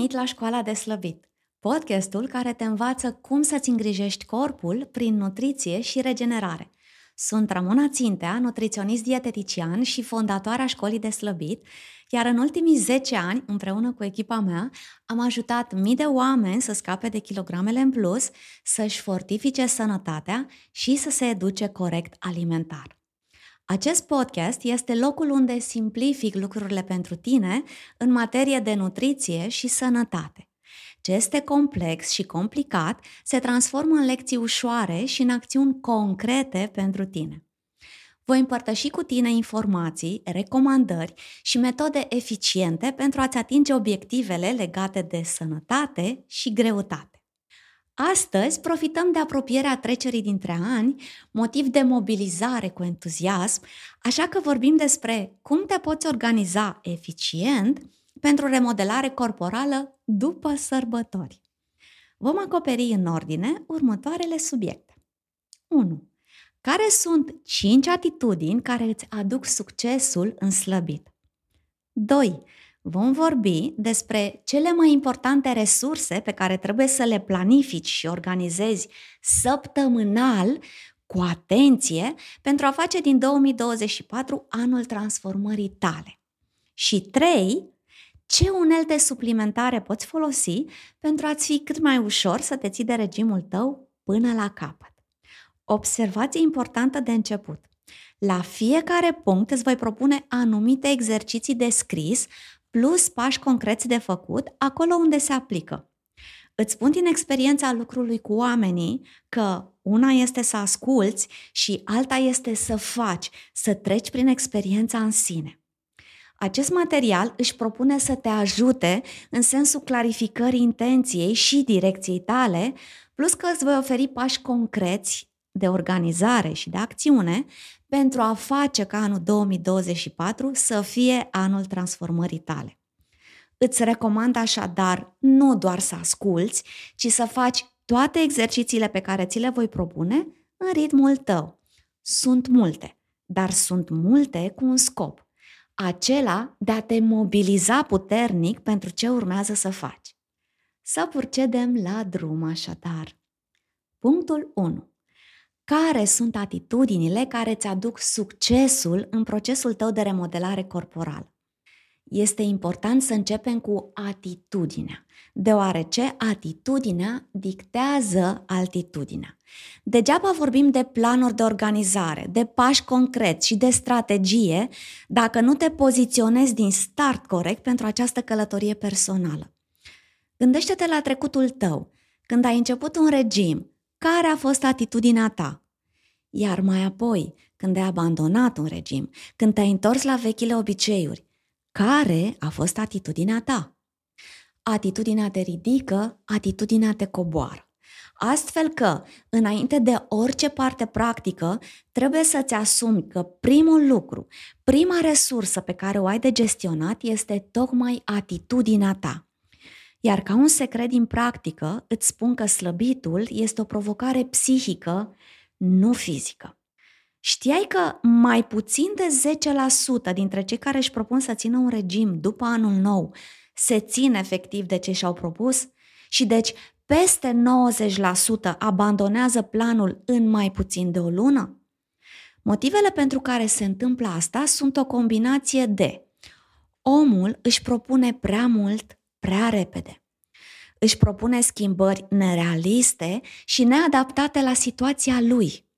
Bun venit la Școala de Slăbit, podcastul care te învață cum să-ți îngrijești corpul prin nutriție și regenerare. Sunt Ramona Țintea, nutriționist dietetician și fondatoarea Școlii de Slăbit, iar în ultimii 10 ani, împreună cu echipa mea, am ajutat mii de oameni să scape de kilogramele în plus, să-și fortifice sănătatea și să se educe corect alimentar. Acest podcast este locul unde simplific lucrurile pentru tine în materie de nutriție și sănătate. Ce este complex și complicat se transformă în lecții ușoare și în acțiuni concrete pentru tine. Voi împărtăși cu tine informații, recomandări și metode eficiente pentru a-ți atinge obiectivele legate de sănătate și greutate. Astăzi profităm de apropierea trecerii dintre ani, motiv de mobilizare cu entuziasm, așa că vorbim despre cum te poți organiza eficient pentru remodelare corporală după sărbători. Vom acoperi în ordine următoarele subiecte. 1. Care sunt 5 atitudini care îți aduc succesul în slăbit? 2 vom vorbi despre cele mai importante resurse pe care trebuie să le planifici și organizezi săptămânal cu atenție pentru a face din 2024 anul transformării tale. Și 3. Ce unelte suplimentare poți folosi pentru a-ți fi cât mai ușor să te ții de regimul tău până la capăt. Observație importantă de început. La fiecare punct îți voi propune anumite exerciții de scris plus pași concreți de făcut acolo unde se aplică. Îți spun din experiența lucrului cu oamenii că una este să asculți și alta este să faci, să treci prin experiența în sine. Acest material își propune să te ajute în sensul clarificării intenției și direcției tale, plus că îți voi oferi pași concreți de organizare și de acțiune pentru a face ca anul 2024 să fie anul transformării tale. Îți recomand așadar nu doar să asculți, ci să faci toate exercițiile pe care ți le voi propune în ritmul tău. Sunt multe, dar sunt multe cu un scop, acela de a te mobiliza puternic pentru ce urmează să faci. Să procedem la drum așadar. Punctul 1 care sunt atitudinile care îți aduc succesul în procesul tău de remodelare corporală. Este important să începem cu atitudinea, deoarece atitudinea dictează altitudinea. Degeaba vorbim de planuri de organizare, de pași concreți și de strategie dacă nu te poziționezi din start corect pentru această călătorie personală. Gândește-te la trecutul tău, când ai început un regim, care a fost atitudinea ta? Iar mai apoi, când ai abandonat un regim, când te-ai întors la vechile obiceiuri, care a fost atitudinea ta? Atitudinea te ridică, atitudinea te coboară. Astfel că, înainte de orice parte practică, trebuie să-ți asumi că primul lucru, prima resursă pe care o ai de gestionat este tocmai atitudinea ta. Iar ca un secret din practică, îți spun că slăbitul este o provocare psihică, nu fizică. Știai că mai puțin de 10% dintre cei care își propun să țină un regim după anul nou se țin efectiv de ce și-au propus? Și deci peste 90% abandonează planul în mai puțin de o lună? Motivele pentru care se întâmplă asta sunt o combinație de omul își propune prea mult, prea repede. Își propune schimbări nerealiste și neadaptate la situația lui.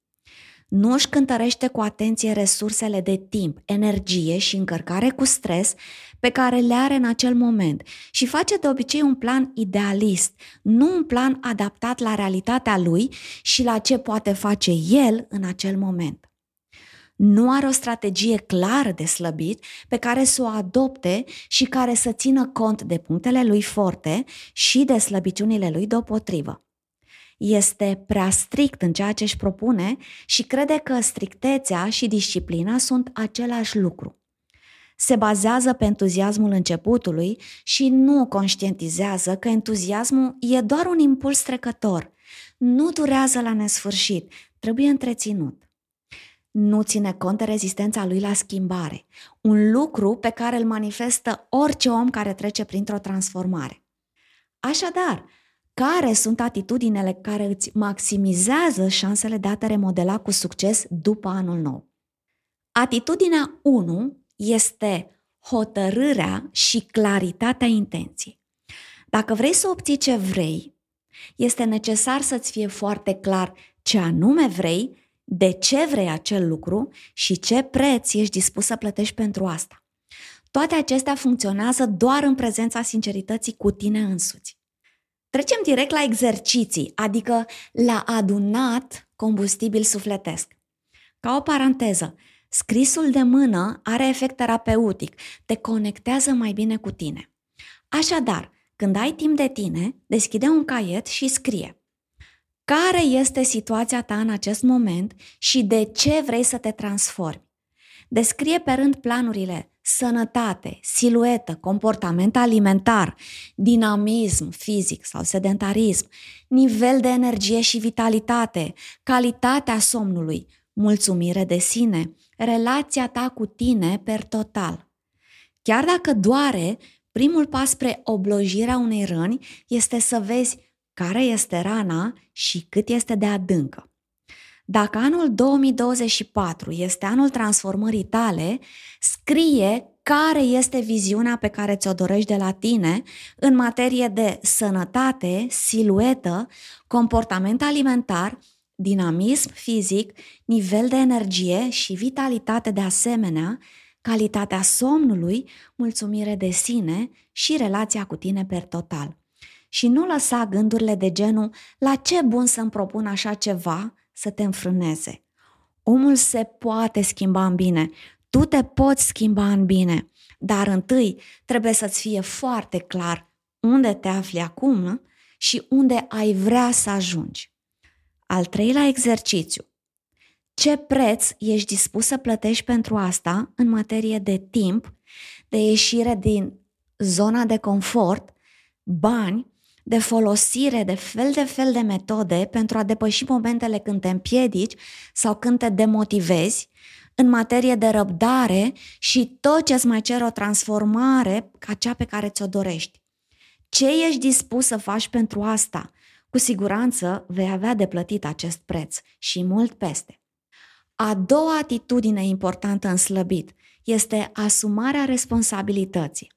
Nu își cântărește cu atenție resursele de timp, energie și încărcare cu stres pe care le are în acel moment și face de obicei un plan idealist, nu un plan adaptat la realitatea lui și la ce poate face el în acel moment nu are o strategie clară de slăbit pe care să o adopte și care să țină cont de punctele lui forte și de slăbiciunile lui deopotrivă. Este prea strict în ceea ce își propune și crede că strictețea și disciplina sunt același lucru. Se bazează pe entuziasmul începutului și nu conștientizează că entuziasmul e doar un impuls trecător. Nu durează la nesfârșit, trebuie întreținut. Nu ține cont de rezistența lui la schimbare, un lucru pe care îl manifestă orice om care trece printr-o transformare. Așadar, care sunt atitudinile care îți maximizează șansele de a te remodela cu succes după anul nou? Atitudinea 1 este hotărârea și claritatea intenției. Dacă vrei să obții ce vrei, este necesar să-ți fie foarte clar ce anume vrei, de ce vrei acel lucru și ce preț ești dispus să plătești pentru asta. Toate acestea funcționează doar în prezența sincerității cu tine însuți. Trecem direct la exerciții, adică la adunat combustibil sufletesc. Ca o paranteză, scrisul de mână are efect terapeutic, te conectează mai bine cu tine. Așadar, când ai timp de tine, deschide un caiet și scrie care este situația ta în acest moment și de ce vrei să te transformi. Descrie pe rând planurile sănătate, siluetă, comportament alimentar, dinamism fizic sau sedentarism, nivel de energie și vitalitate, calitatea somnului, mulțumire de sine, relația ta cu tine per total. Chiar dacă doare, primul pas spre oblojirea unei răni este să vezi care este rana și cât este de adâncă. Dacă anul 2024 este anul transformării tale, scrie care este viziunea pe care ți-o dorești de la tine în materie de sănătate, siluetă, comportament alimentar, dinamism fizic, nivel de energie și vitalitate de asemenea, calitatea somnului, mulțumire de sine și relația cu tine per total. Și nu lăsa gândurile de genul la ce bun să-mi propun așa ceva să te înfrâneze. Omul se poate schimba în bine, tu te poți schimba în bine, dar întâi trebuie să-ți fie foarte clar unde te afli acum și unde ai vrea să ajungi. Al treilea exercițiu. Ce preț ești dispus să plătești pentru asta în materie de timp, de ieșire din zona de confort, bani de folosire de fel de fel de metode pentru a depăși momentele când te împiedici sau când te demotivezi, în materie de răbdare și tot ce îți mai cer o transformare ca cea pe care ți-o dorești. Ce ești dispus să faci pentru asta? Cu siguranță vei avea de plătit acest preț și mult peste. A doua atitudine importantă în slăbit este asumarea responsabilității.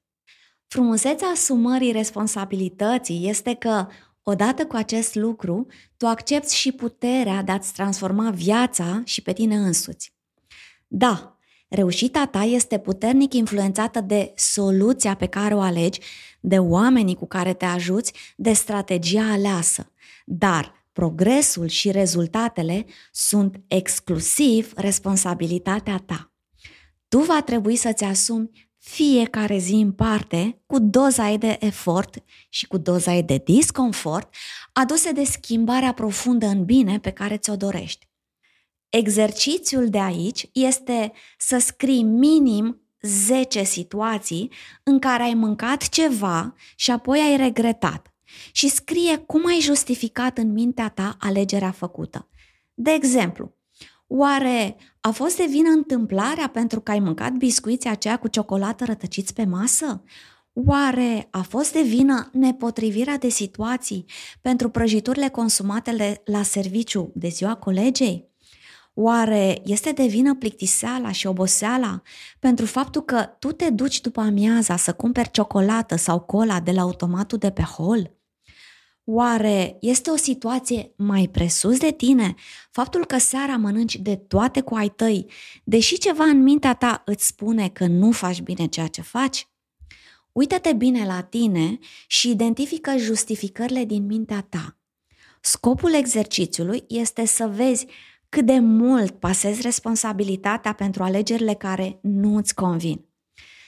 Frumusețea asumării responsabilității este că, odată cu acest lucru, tu accepti și puterea de a-ți transforma viața și pe tine însuți. Da, reușita ta este puternic influențată de soluția pe care o alegi, de oamenii cu care te ajuți, de strategia aleasă. Dar progresul și rezultatele sunt exclusiv responsabilitatea ta. Tu va trebui să-ți asumi fiecare zi în parte cu doza ei de efort și cu doza ei de disconfort aduse de schimbarea profundă în bine pe care ți-o dorești. Exercițiul de aici este să scrii minim 10 situații în care ai mâncat ceva și apoi ai regretat și scrie cum ai justificat în mintea ta alegerea făcută. De exemplu, Oare a fost de vină întâmplarea pentru că ai mâncat biscuiții aceia cu ciocolată rătăciți pe masă? Oare a fost de vină nepotrivirea de situații pentru prăjiturile consumate la serviciu de ziua colegei? Oare este de vină plictiseala și oboseala pentru faptul că tu te duci după amiaza să cumperi ciocolată sau cola de la automatul de pe hol? Oare este o situație mai presus de tine faptul că seara mănânci de toate cu ai tăi, deși ceva în mintea ta îți spune că nu faci bine ceea ce faci? Uită-te bine la tine și identifică justificările din mintea ta. Scopul exercițiului este să vezi cât de mult pasezi responsabilitatea pentru alegerile care nu îți convin.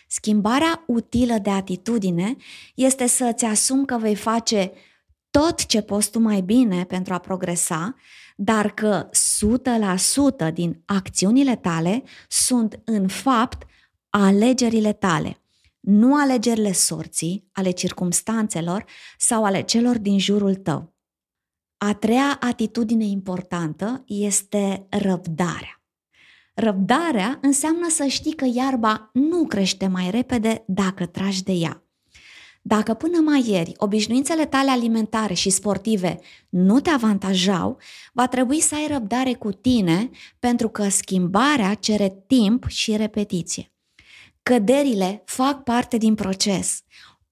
Schimbarea utilă de atitudine este să îți asumi că vei face tot ce poți tu mai bine pentru a progresa, dar că 100% din acțiunile tale sunt în fapt alegerile tale, nu alegerile sorții, ale circumstanțelor sau ale celor din jurul tău. A treia atitudine importantă este răbdarea. Răbdarea înseamnă să știi că iarba nu crește mai repede dacă tragi de ea. Dacă până mai ieri obișnuințele tale alimentare și sportive nu te avantajau, va trebui să ai răbdare cu tine pentru că schimbarea cere timp și repetiție. Căderile fac parte din proces.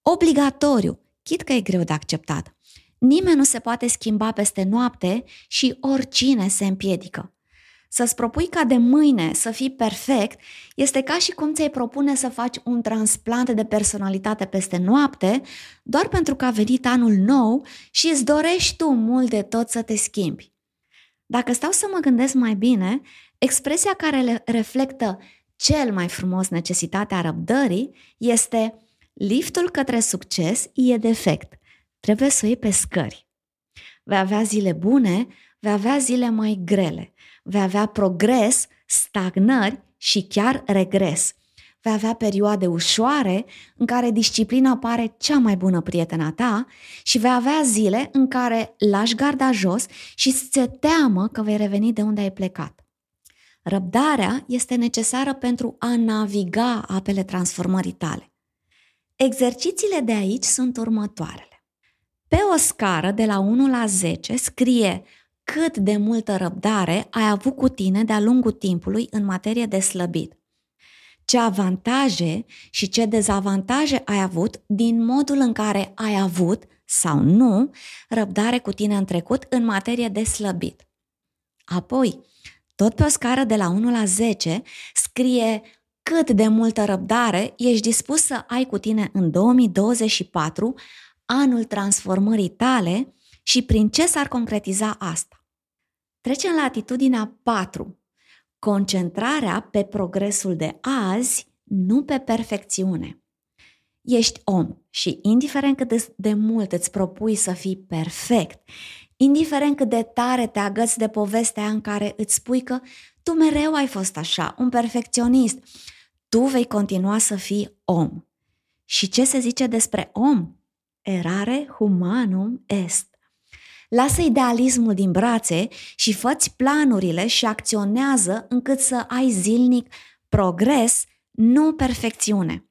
Obligatoriu, chit că e greu de acceptat. Nimeni nu se poate schimba peste noapte și oricine se împiedică. Să-ți propui ca de mâine să fii perfect este ca și cum ți-ai propune să faci un transplant de personalitate peste noapte, doar pentru că a venit anul nou și îți dorești tu mult de tot să te schimbi. Dacă stau să mă gândesc mai bine, expresia care reflectă cel mai frumos necesitatea răbdării este liftul către succes e defect. Trebuie să o iei pe scări. Vei avea zile bune, vei avea zile mai grele vei avea progres, stagnări și chiar regres. Vei avea perioade ușoare în care disciplina pare cea mai bună prietena ta și vei avea zile în care lași garda jos și ți-e teamă că vei reveni de unde ai plecat. Răbdarea este necesară pentru a naviga apele transformării tale. Exercițiile de aici sunt următoarele. Pe o scară de la 1 la 10 scrie cât de multă răbdare ai avut cu tine de-a lungul timpului în materie de slăbit. Ce avantaje și ce dezavantaje ai avut din modul în care ai avut sau nu răbdare cu tine în trecut în materie de slăbit. Apoi, tot pe o scară de la 1 la 10, scrie cât de multă răbdare ești dispus să ai cu tine în 2024, anul transformării tale, și prin ce s-ar concretiza asta. Trecem la atitudinea 4. Concentrarea pe progresul de azi, nu pe perfecțiune. Ești om și indiferent cât de mult îți propui să fii perfect, indiferent cât de tare te agăți de povestea în care îți spui că tu mereu ai fost așa, un perfecționist, tu vei continua să fii om. Și ce se zice despre om? Erare humanum est. Lasă idealismul din brațe și făți planurile și acționează încât să ai zilnic progres, nu perfecțiune.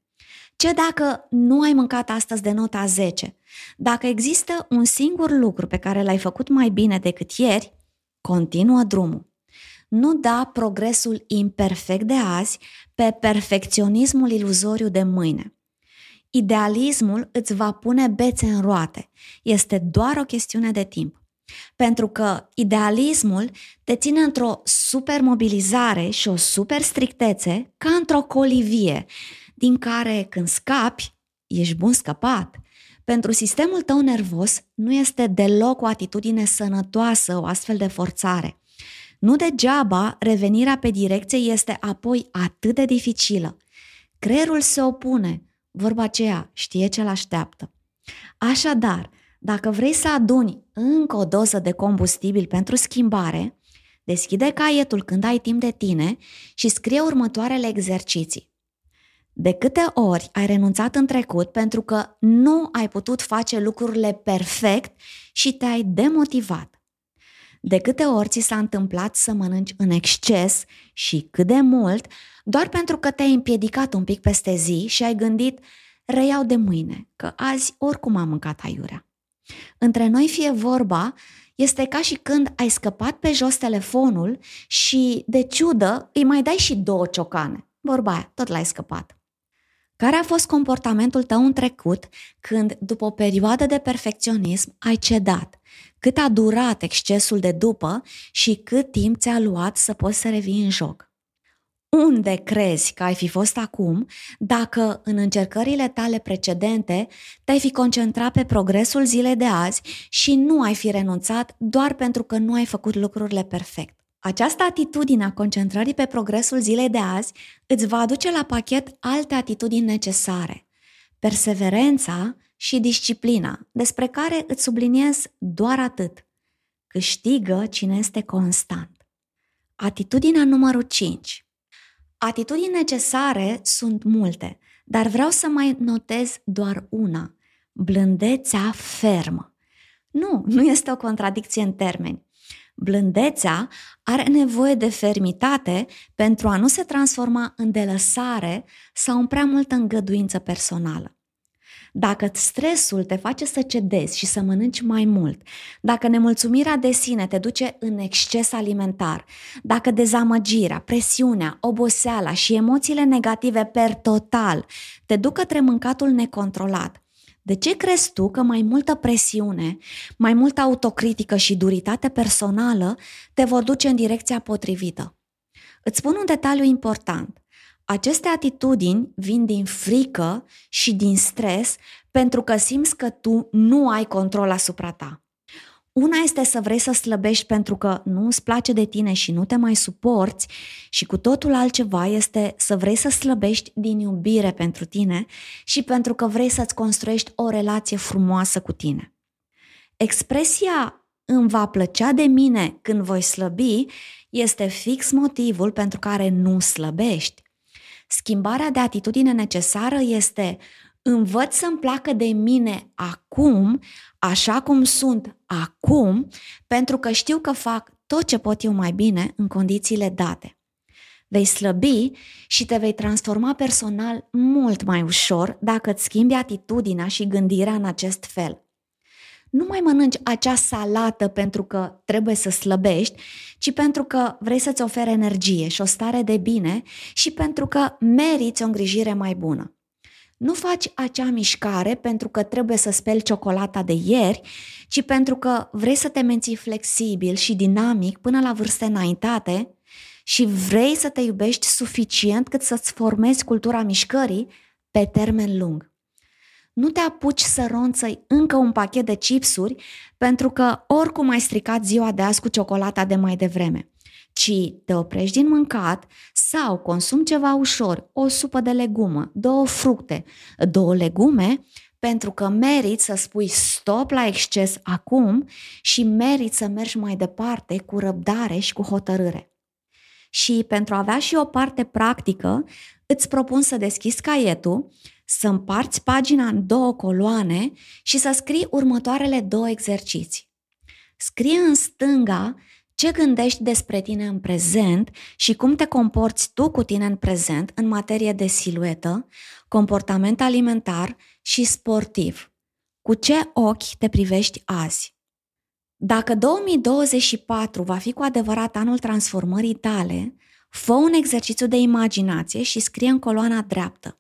Ce dacă nu ai mâncat astăzi de nota 10? Dacă există un singur lucru pe care l-ai făcut mai bine decât ieri, continuă drumul. Nu da progresul imperfect de azi pe perfecționismul iluzoriu de mâine. Idealismul îți va pune bețe în roate. Este doar o chestiune de timp. Pentru că idealismul te ține într-o supermobilizare și o super strictețe ca într-o colivie, din care când scapi, ești bun scăpat. Pentru sistemul tău nervos nu este deloc o atitudine sănătoasă o astfel de forțare. Nu degeaba revenirea pe direcție este apoi atât de dificilă. Creierul se opune, vorba aceea știe ce-l așteaptă. Așadar, dacă vrei să aduni încă o doză de combustibil pentru schimbare, deschide caietul când ai timp de tine și scrie următoarele exerciții. De câte ori ai renunțat în trecut pentru că nu ai putut face lucrurile perfect și te-ai demotivat? De câte ori ți s-a întâmplat să mănânci în exces și cât de mult, doar pentru că te-ai împiedicat un pic peste zi și ai gândit, reiau de mâine, că azi oricum am mâncat aiurea. Între noi fie vorba, este ca și când ai scăpat pe jos telefonul și, de ciudă, îi mai dai și două ciocane. Vorba aia, tot l-ai scăpat. Care a fost comportamentul tău în trecut când, după o perioadă de perfecționism, ai cedat? Cât a durat excesul de după și cât timp ți-a luat să poți să revii în joc? Unde crezi că ai fi fost acum dacă în încercările tale precedente te-ai fi concentrat pe progresul zilei de azi și nu ai fi renunțat doar pentru că nu ai făcut lucrurile perfect. Această atitudine a concentrării pe progresul zilei de azi îți va aduce la pachet alte atitudini necesare. Perseverența și disciplina, despre care îți subliniez doar atât. Câștigă cine este constant. Atitudinea numărul 5 Atitudini necesare sunt multe, dar vreau să mai notez doar una. Blândețea fermă. Nu, nu este o contradicție în termeni. Blândețea are nevoie de fermitate pentru a nu se transforma în delăsare sau în prea multă îngăduință personală. Dacă stresul te face să cedezi și să mănânci mai mult, dacă nemulțumirea de sine te duce în exces alimentar, dacă dezamăgirea, presiunea, oboseala și emoțiile negative per total te duc către mâncatul necontrolat, de ce crezi tu că mai multă presiune, mai multă autocritică și duritate personală te vor duce în direcția potrivită? Îți spun un detaliu important. Aceste atitudini vin din frică și din stres pentru că simți că tu nu ai control asupra ta. Una este să vrei să slăbești pentru că nu îți place de tine și nu te mai suporți și cu totul altceva este să vrei să slăbești din iubire pentru tine și pentru că vrei să-ți construiești o relație frumoasă cu tine. Expresia îmi va plăcea de mine când voi slăbi este fix motivul pentru care nu slăbești. Schimbarea de atitudine necesară este învăț să-mi placă de mine acum, așa cum sunt acum, pentru că știu că fac tot ce pot eu mai bine în condițiile date. Vei slăbi și te vei transforma personal mult mai ușor dacă îți schimbi atitudinea și gândirea în acest fel. Nu mai mănânci acea salată pentru că trebuie să slăbești, ci pentru că vrei să-ți ofere energie și o stare de bine și pentru că meriți o îngrijire mai bună. Nu faci acea mișcare pentru că trebuie să speli ciocolata de ieri, ci pentru că vrei să te menții flexibil și dinamic până la vârste înaintate și vrei să te iubești suficient cât să-ți formezi cultura mișcării pe termen lung. Nu te apuci să ronțăi încă un pachet de chipsuri pentru că oricum ai stricat ziua de azi cu ciocolata de mai devreme ci te oprești din mâncat sau consumi ceva ușor, o supă de legumă, două fructe, două legume, pentru că meriți să spui stop la exces acum și meriți să mergi mai departe cu răbdare și cu hotărâre. Și pentru a avea și o parte practică, îți propun să deschizi caietul, să împarți pagina în două coloane și să scrii următoarele două exerciții. Scrie în stânga ce gândești despre tine în prezent și cum te comporți tu cu tine în prezent în materie de siluetă, comportament alimentar și sportiv. Cu ce ochi te privești azi? Dacă 2024 va fi cu adevărat anul transformării tale, fă un exercițiu de imaginație și scrie în coloana dreaptă.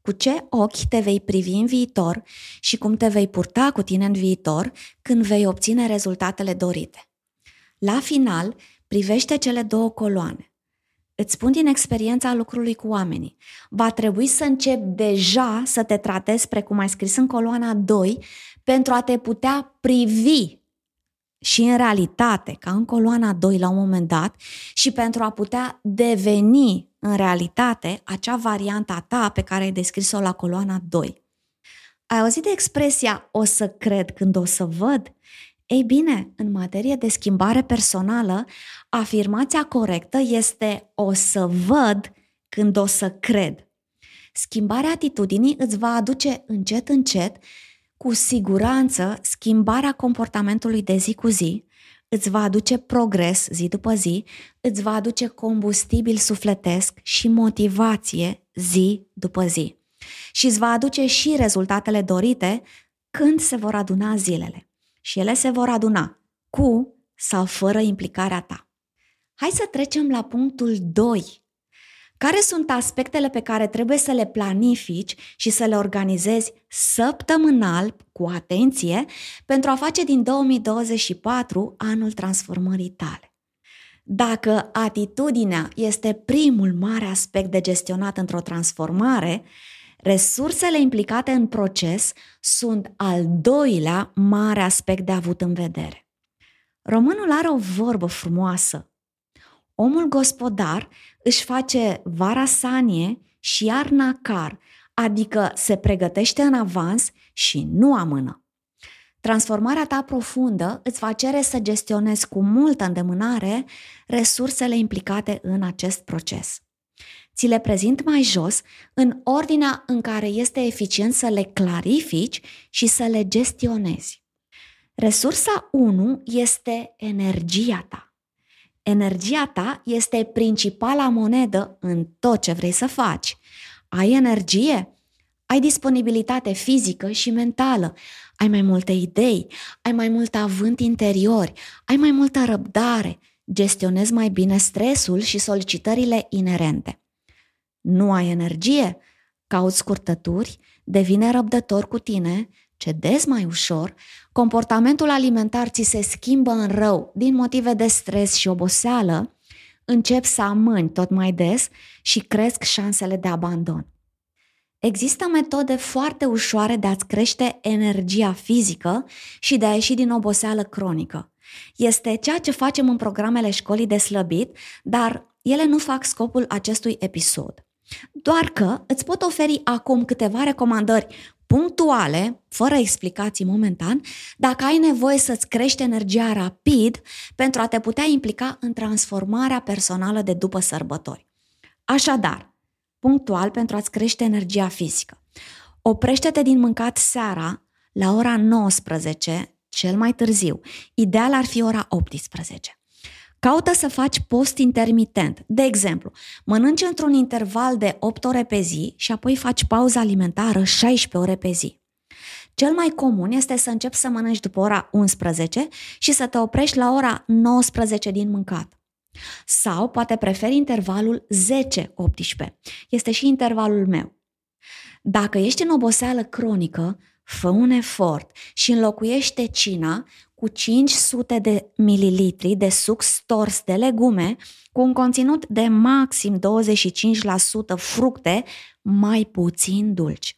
Cu ce ochi te vei privi în viitor și cum te vei purta cu tine în viitor când vei obține rezultatele dorite. La final, privește cele două coloane. Îți spun din experiența lucrului cu oamenii. Va trebui să începi deja să te tratezi precum ai scris în coloana 2 pentru a te putea privi și în realitate, ca în coloana 2 la un moment dat, și pentru a putea deveni în realitate acea variantă a ta pe care ai descris-o la coloana 2. Ai auzit de expresia o să cred când o să văd? Ei bine, în materie de schimbare personală, afirmația corectă este o să văd când o să cred. Schimbarea atitudinii îți va aduce încet, încet, cu siguranță, schimbarea comportamentului de zi cu zi, îți va aduce progres zi după zi, îți va aduce combustibil sufletesc și motivație zi după zi. Și îți va aduce și rezultatele dorite când se vor aduna zilele și ele se vor aduna, cu sau fără implicarea ta. Hai să trecem la punctul 2. Care sunt aspectele pe care trebuie să le planifici și să le organizezi săptămânal, cu atenție, pentru a face din 2024 anul transformării tale? Dacă atitudinea este primul mare aspect de gestionat într-o transformare, Resursele implicate în proces sunt al doilea mare aspect de avut în vedere. Românul are o vorbă frumoasă. Omul gospodar își face vara sanie și iarna car, adică se pregătește în avans și nu amână. Transformarea ta profundă îți va cere să gestionezi cu multă îndemânare resursele implicate în acest proces ți le prezint mai jos, în ordinea în care este eficient să le clarifici și să le gestionezi. Resursa 1 este energia ta. Energia ta este principala monedă în tot ce vrei să faci. Ai energie? Ai disponibilitate fizică și mentală, ai mai multe idei, ai mai mult avânt interior, ai mai multă răbdare, gestionezi mai bine stresul și solicitările inerente. Nu ai energie? Cauți scurtături, devine răbdător cu tine, cedezi mai ușor, comportamentul alimentar ți se schimbă în rău din motive de stres și oboseală, începi să amâni tot mai des și cresc șansele de abandon. Există metode foarte ușoare de a-ți crește energia fizică și de a ieși din oboseală cronică. Este ceea ce facem în programele școlii de slăbit, dar ele nu fac scopul acestui episod. Doar că îți pot oferi acum câteva recomandări punctuale, fără explicații momentan, dacă ai nevoie să-ți crești energia rapid pentru a te putea implica în transformarea personală de după sărbători. Așadar, punctual pentru a-ți crește energia fizică. Oprește-te din mâncat seara la ora 19, cel mai târziu. Ideal ar fi ora 18. Caută să faci post intermitent. De exemplu, mănânci într-un interval de 8 ore pe zi și apoi faci pauză alimentară 16 ore pe zi. Cel mai comun este să începi să mănânci după ora 11 și să te oprești la ora 19 din mâncat. Sau poate preferi intervalul 10-18. Este și intervalul meu. Dacă ești în oboseală cronică, fă un efort și înlocuiește cina cu 500 de mililitri de suc stors de legume cu un conținut de maxim 25% fructe mai puțin dulci.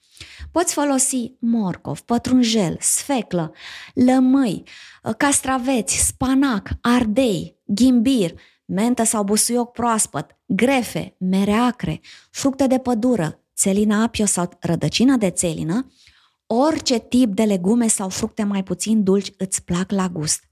Poți folosi morcov, pătrunjel, sfeclă, lămâi, castraveți, spanac, ardei, ghimbir, mentă sau busuioc proaspăt, grefe, mere acre, fructe de pădură, țelină apio sau rădăcină de țelină, orice tip de legume sau fructe mai puțin dulci îți plac la gust.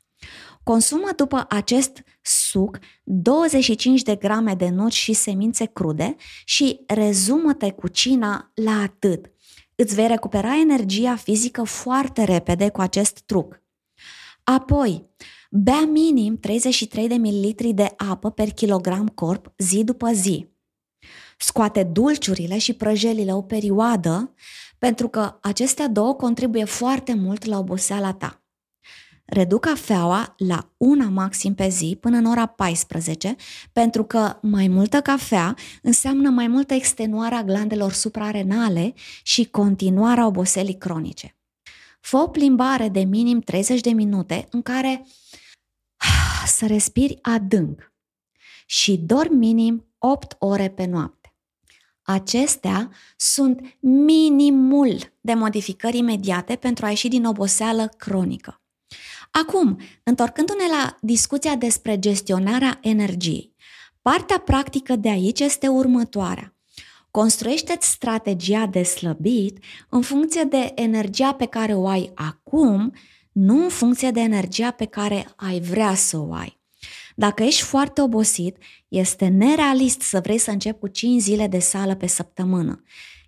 Consumă după acest suc 25 de grame de nuci și semințe crude și rezumă-te cu cina la atât. Îți vei recupera energia fizică foarte repede cu acest truc. Apoi, Bea minim 33 de ml de apă per kilogram corp zi după zi. Scoate dulciurile și prăjelile o perioadă pentru că acestea două contribuie foarte mult la oboseala ta. Reduc cafeaua la una maxim pe zi până în ora 14, pentru că mai multă cafea înseamnă mai multă extenuare a glandelor suprarenale și continuarea oboselii cronice. Fă o plimbare de minim 30 de minute în care să respiri adânc și dormi minim 8 ore pe noapte. Acestea sunt minimul de modificări imediate pentru a ieși din oboseală cronică. Acum, întorcându-ne la discuția despre gestionarea energiei, partea practică de aici este următoarea. Construiește-ți strategia de slăbit în funcție de energia pe care o ai acum nu în funcție de energia pe care ai vrea să o ai. Dacă ești foarte obosit, este nerealist să vrei să începi cu 5 zile de sală pe săptămână.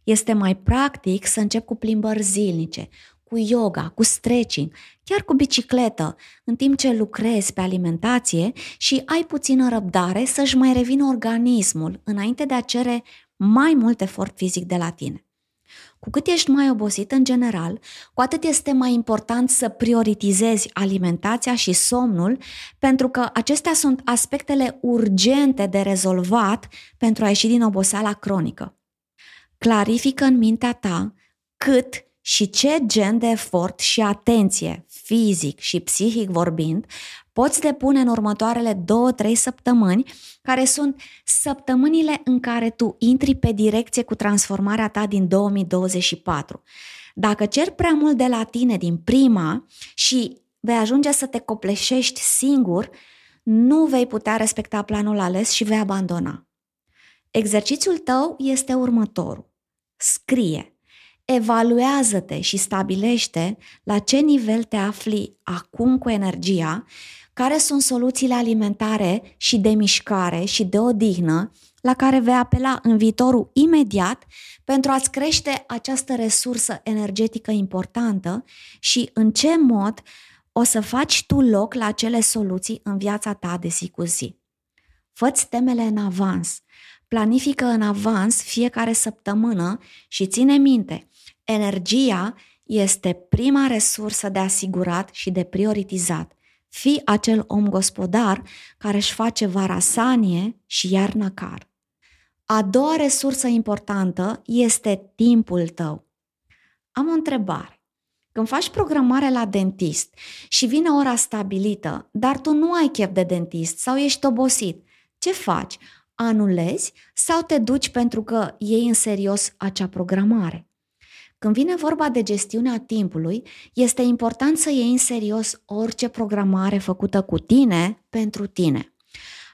Este mai practic să începi cu plimbări zilnice, cu yoga, cu stretching, chiar cu bicicletă, în timp ce lucrezi pe alimentație și ai puțină răbdare să-și mai revină organismul înainte de a cere mai mult efort fizic de la tine. Cu cât ești mai obosit în general, cu atât este mai important să prioritizezi alimentația și somnul, pentru că acestea sunt aspectele urgente de rezolvat pentru a ieși din oboseala cronică. Clarifică în mintea ta cât și ce gen de efort și atenție, fizic și psihic vorbind, poți depune în următoarele 2-3 săptămâni, care sunt săptămânile în care tu intri pe direcție cu transformarea ta din 2024. Dacă cer prea mult de la tine din prima și vei ajunge să te copleșești singur, nu vei putea respecta planul ales și vei abandona. Exercițiul tău este următorul. Scrie evaluează-te și stabilește la ce nivel te afli acum cu energia, care sunt soluțiile alimentare și de mișcare și de odihnă la care vei apela în viitorul imediat pentru a-ți crește această resursă energetică importantă și în ce mod o să faci tu loc la acele soluții în viața ta de zi cu zi. Făți temele în avans, planifică în avans fiecare săptămână și ține minte, energia este prima resursă de asigurat și de prioritizat. Fii acel om gospodar care își face vara sanie și iarna car. A doua resursă importantă este timpul tău. Am o întrebare. Când faci programare la dentist și vine ora stabilită, dar tu nu ai chef de dentist sau ești obosit, ce faci? Anulezi sau te duci pentru că iei în serios acea programare? Când vine vorba de gestiunea timpului, este important să iei în serios orice programare făcută cu tine pentru tine.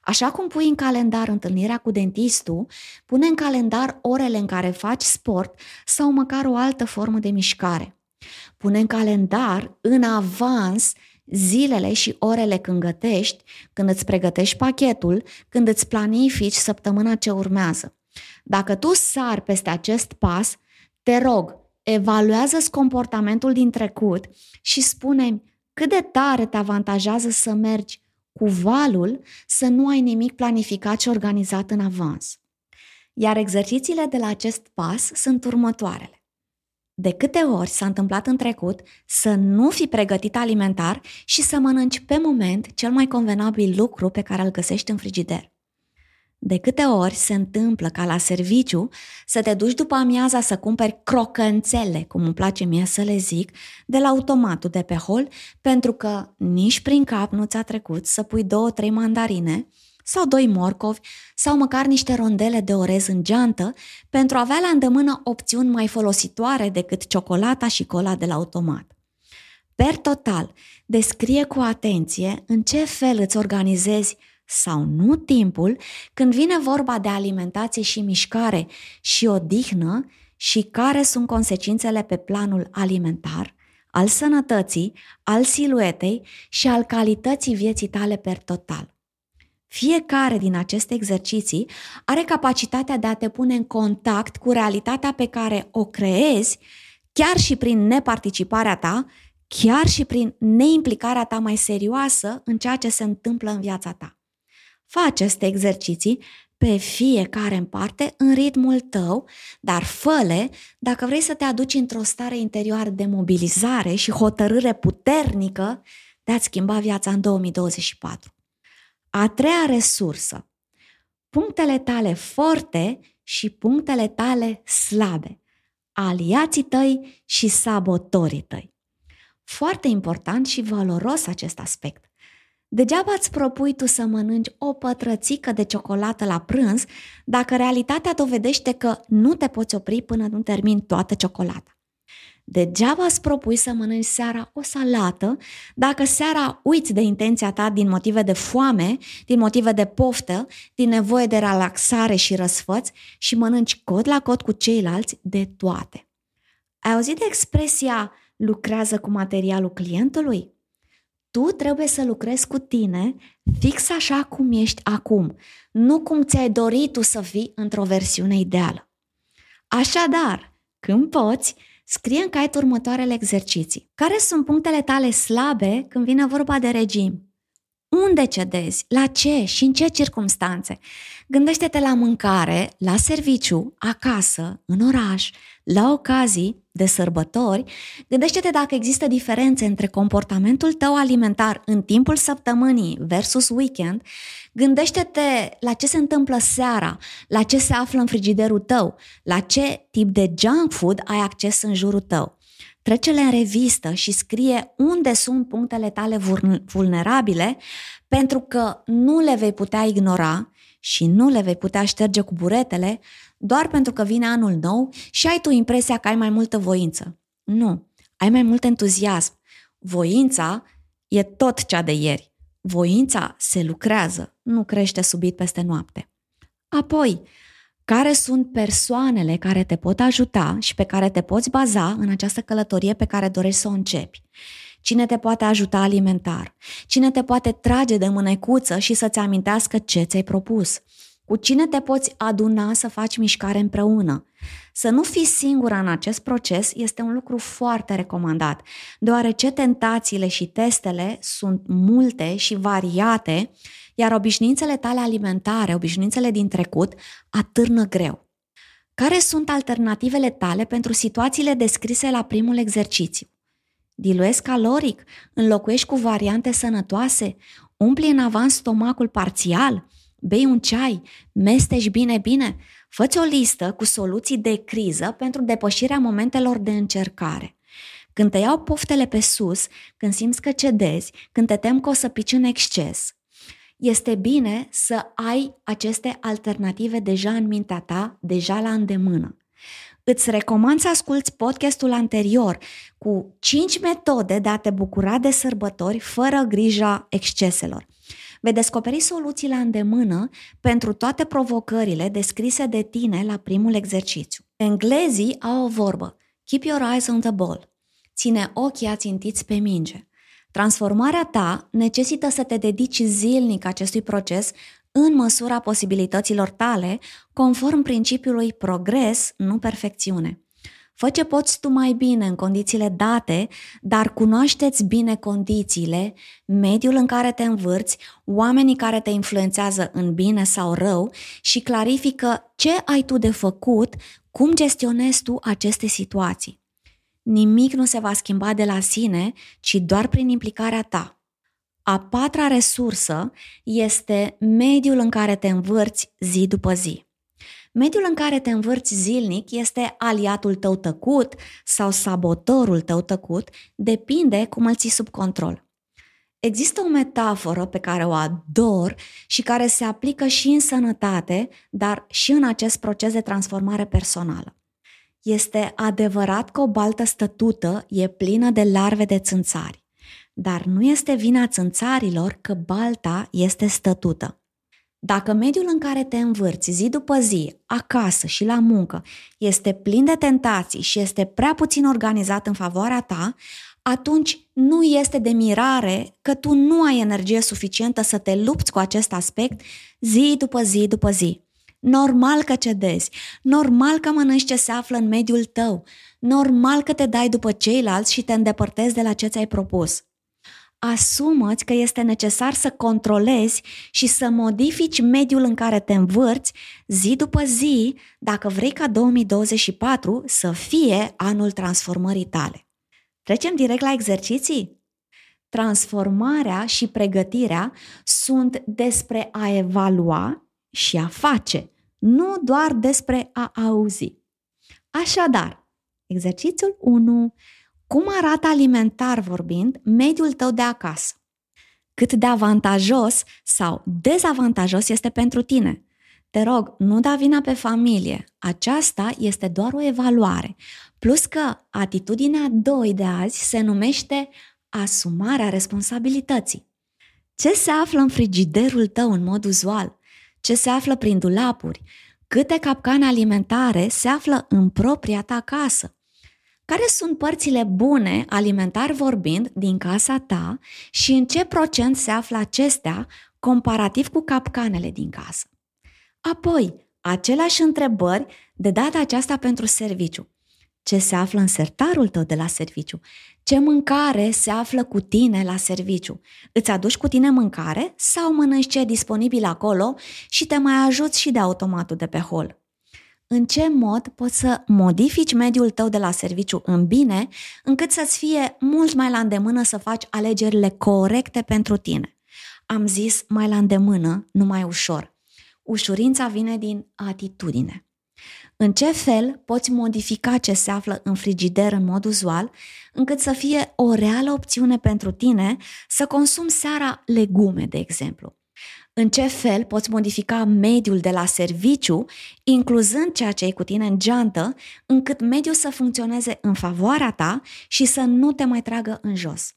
Așa cum pui în calendar întâlnirea cu dentistul, pune în calendar orele în care faci sport sau măcar o altă formă de mișcare. Pune în calendar în avans zilele și orele când gătești, când îți pregătești pachetul, când îți planifici săptămâna ce urmează. Dacă tu sar peste acest pas, te rog, evaluează-ți comportamentul din trecut și spune cât de tare te avantajează să mergi cu valul să nu ai nimic planificat și organizat în avans. Iar exercițiile de la acest pas sunt următoarele. De câte ori s-a întâmplat în trecut să nu fi pregătit alimentar și să mănânci pe moment cel mai convenabil lucru pe care îl găsești în frigider? De câte ori se întâmplă ca la serviciu să te duci după amiaza să cumperi crocănțele, cum îmi place mie să le zic, de la automatul de pe hol, pentru că nici prin cap nu ți-a trecut să pui două, trei mandarine sau doi morcovi sau măcar niște rondele de orez în geantă pentru a avea la îndemână opțiuni mai folositoare decât ciocolata și cola de la automat. Per total, descrie cu atenție în ce fel îți organizezi sau nu timpul când vine vorba de alimentație și mișcare și odihnă și care sunt consecințele pe planul alimentar, al sănătății, al siluetei și al calității vieții tale per total. Fiecare din aceste exerciții are capacitatea de a te pune în contact cu realitatea pe care o creezi, chiar și prin neparticiparea ta, chiar și prin neimplicarea ta mai serioasă în ceea ce se întâmplă în viața ta. Fă aceste exerciții pe fiecare în parte, în ritmul tău, dar fă dacă vrei să te aduci într-o stare interioară de mobilizare și hotărâre puternică de a-ți schimba viața în 2024. A treia resursă. Punctele tale forte și punctele tale slabe. Aliații tăi și sabotorii tăi. Foarte important și valoros acest aspect. Degeaba îți propui tu să mănânci o pătrățică de ciocolată la prânz dacă realitatea dovedește că nu te poți opri până nu termini toată ciocolata. Degeaba îți propui să mănânci seara o salată dacă seara uiți de intenția ta din motive de foame, din motive de poftă, din nevoie de relaxare și răsfăț și mănânci cod la cod cu ceilalți de toate. Ai auzit de expresia lucrează cu materialul clientului? Tu trebuie să lucrezi cu tine fix așa cum ești acum, nu cum ți-ai dorit tu să fii într-o versiune ideală. Așadar, când poți, Scrie în caiet următoarele exerciții. Care sunt punctele tale slabe când vine vorba de regim? Unde cedezi? La ce și în ce circunstanțe? Gândește-te la mâncare, la serviciu, acasă, în oraș, la ocazii de sărbători. Gândește-te dacă există diferențe între comportamentul tău alimentar în timpul săptămânii versus weekend. Gândește-te la ce se întâmplă seara, la ce se află în frigiderul tău, la ce tip de junk food ai acces în jurul tău. Trece-le în revistă și scrie unde sunt punctele tale vulnerabile, pentru că nu le vei putea ignora și nu le vei putea șterge cu buretele doar pentru că vine anul nou și ai tu impresia că ai mai multă voință. Nu, ai mai mult entuziasm. Voința e tot cea de ieri. Voința se lucrează, nu crește subit peste noapte. Apoi, care sunt persoanele care te pot ajuta și pe care te poți baza în această călătorie pe care dorești să o începi. Cine te poate ajuta alimentar? Cine te poate trage de mânecuță și să-ți amintească ce ți-ai propus? Cu cine te poți aduna să faci mișcare împreună? Să nu fii singură în acest proces este un lucru foarte recomandat, deoarece tentațiile și testele sunt multe și variate, iar obișnuințele tale alimentare, obișnuințele din trecut, atârnă greu. Care sunt alternativele tale pentru situațiile descrise la primul exercițiu? Diluezi caloric? Înlocuiești cu variante sănătoase? Umpli în avans stomacul parțial? Bei un ceai? Mestești bine bine? Făți o listă cu soluții de criză pentru depășirea momentelor de încercare. Când te iau poftele pe sus, când simți că cedezi, când te tem că o să pici în exces, este bine să ai aceste alternative deja în mintea ta, deja la îndemână. Îți recomand să asculți podcastul anterior cu 5 metode de a te bucura de sărbători fără grija exceselor. Vei descoperi soluții la îndemână pentru toate provocările descrise de tine la primul exercițiu. Englezii au o vorbă, keep your eyes on the ball, ține ochii ațintiți pe minge. Transformarea ta necesită să te dedici zilnic acestui proces în măsura posibilităților tale, conform principiului progres, nu perfecțiune. Fă ce poți tu mai bine în condițiile date, dar cunoașteți bine condițiile, mediul în care te învârți, oamenii care te influențează în bine sau rău și clarifică ce ai tu de făcut, cum gestionezi tu aceste situații. Nimic nu se va schimba de la sine, ci doar prin implicarea ta. A patra resursă este mediul în care te învârți zi după zi. Mediul în care te învârți zilnic este aliatul tău tăcut sau sabotorul tău tăcut, depinde cum îl ții sub control. Există o metaforă pe care o ador și care se aplică și în sănătate, dar și în acest proces de transformare personală. Este adevărat că o baltă stătută e plină de larve de țânțari, dar nu este vina țânțarilor că balta este stătută. Dacă mediul în care te învârți zi după zi, acasă și la muncă, este plin de tentații și este prea puțin organizat în favoarea ta, atunci nu este de mirare că tu nu ai energie suficientă să te lupți cu acest aspect zi după zi după zi. Normal că cedezi, normal că mănânci ce se află în mediul tău, normal că te dai după ceilalți și te îndepărtezi de la ce ți-ai propus asumă-ți că este necesar să controlezi și să modifici mediul în care te învârți zi după zi dacă vrei ca 2024 să fie anul transformării tale. Trecem direct la exerciții? Transformarea și pregătirea sunt despre a evalua și a face, nu doar despre a auzi. Așadar, exercițiul 1 cum arată alimentar vorbind mediul tău de acasă. Cât de avantajos sau dezavantajos este pentru tine. Te rog, nu da vina pe familie. Aceasta este doar o evaluare. Plus că atitudinea 2 de azi se numește asumarea responsabilității. Ce se află în frigiderul tău în mod uzual? Ce se află prin dulapuri? Câte capcane alimentare se află în propria ta casă? Care sunt părțile bune, alimentar vorbind, din casa ta și în ce procent se află acestea comparativ cu capcanele din casă? Apoi, aceleași întrebări, de data aceasta pentru serviciu. Ce se află în sertarul tău de la serviciu? Ce mâncare se află cu tine la serviciu? Îți aduci cu tine mâncare sau mănânci ce e disponibil acolo și te mai ajuți și de automatul de pe hol? În ce mod poți să modifici mediul tău de la serviciu în bine, încât să-ți fie mult mai la îndemână să faci alegerile corecte pentru tine. Am zis mai la îndemână, nu mai ușor. Ușurința vine din atitudine. În ce fel poți modifica ce se află în frigider în mod uzual, încât să fie o reală opțiune pentru tine să consumi seara legume, de exemplu? În ce fel poți modifica mediul de la serviciu, incluzând ceea ce e cu tine în geantă, încât mediul să funcționeze în favoarea ta și să nu te mai tragă în jos.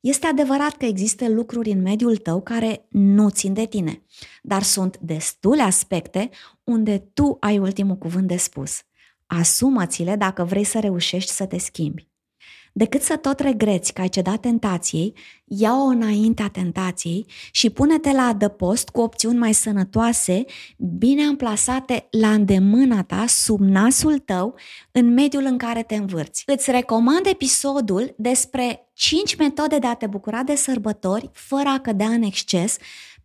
Este adevărat că există lucruri în mediul tău care nu țin de tine, dar sunt destule aspecte unde tu ai ultimul cuvânt de spus. Asumă-ți-le dacă vrei să reușești să te schimbi. Decât să tot regreți că ai cedat tentației, ia-o înaintea tentației și pune-te la adăpost cu opțiuni mai sănătoase, bine amplasate la îndemâna ta, sub nasul tău, în mediul în care te învârți. Îți recomand episodul despre 5 metode de a te bucura de sărbători fără a cădea în exces,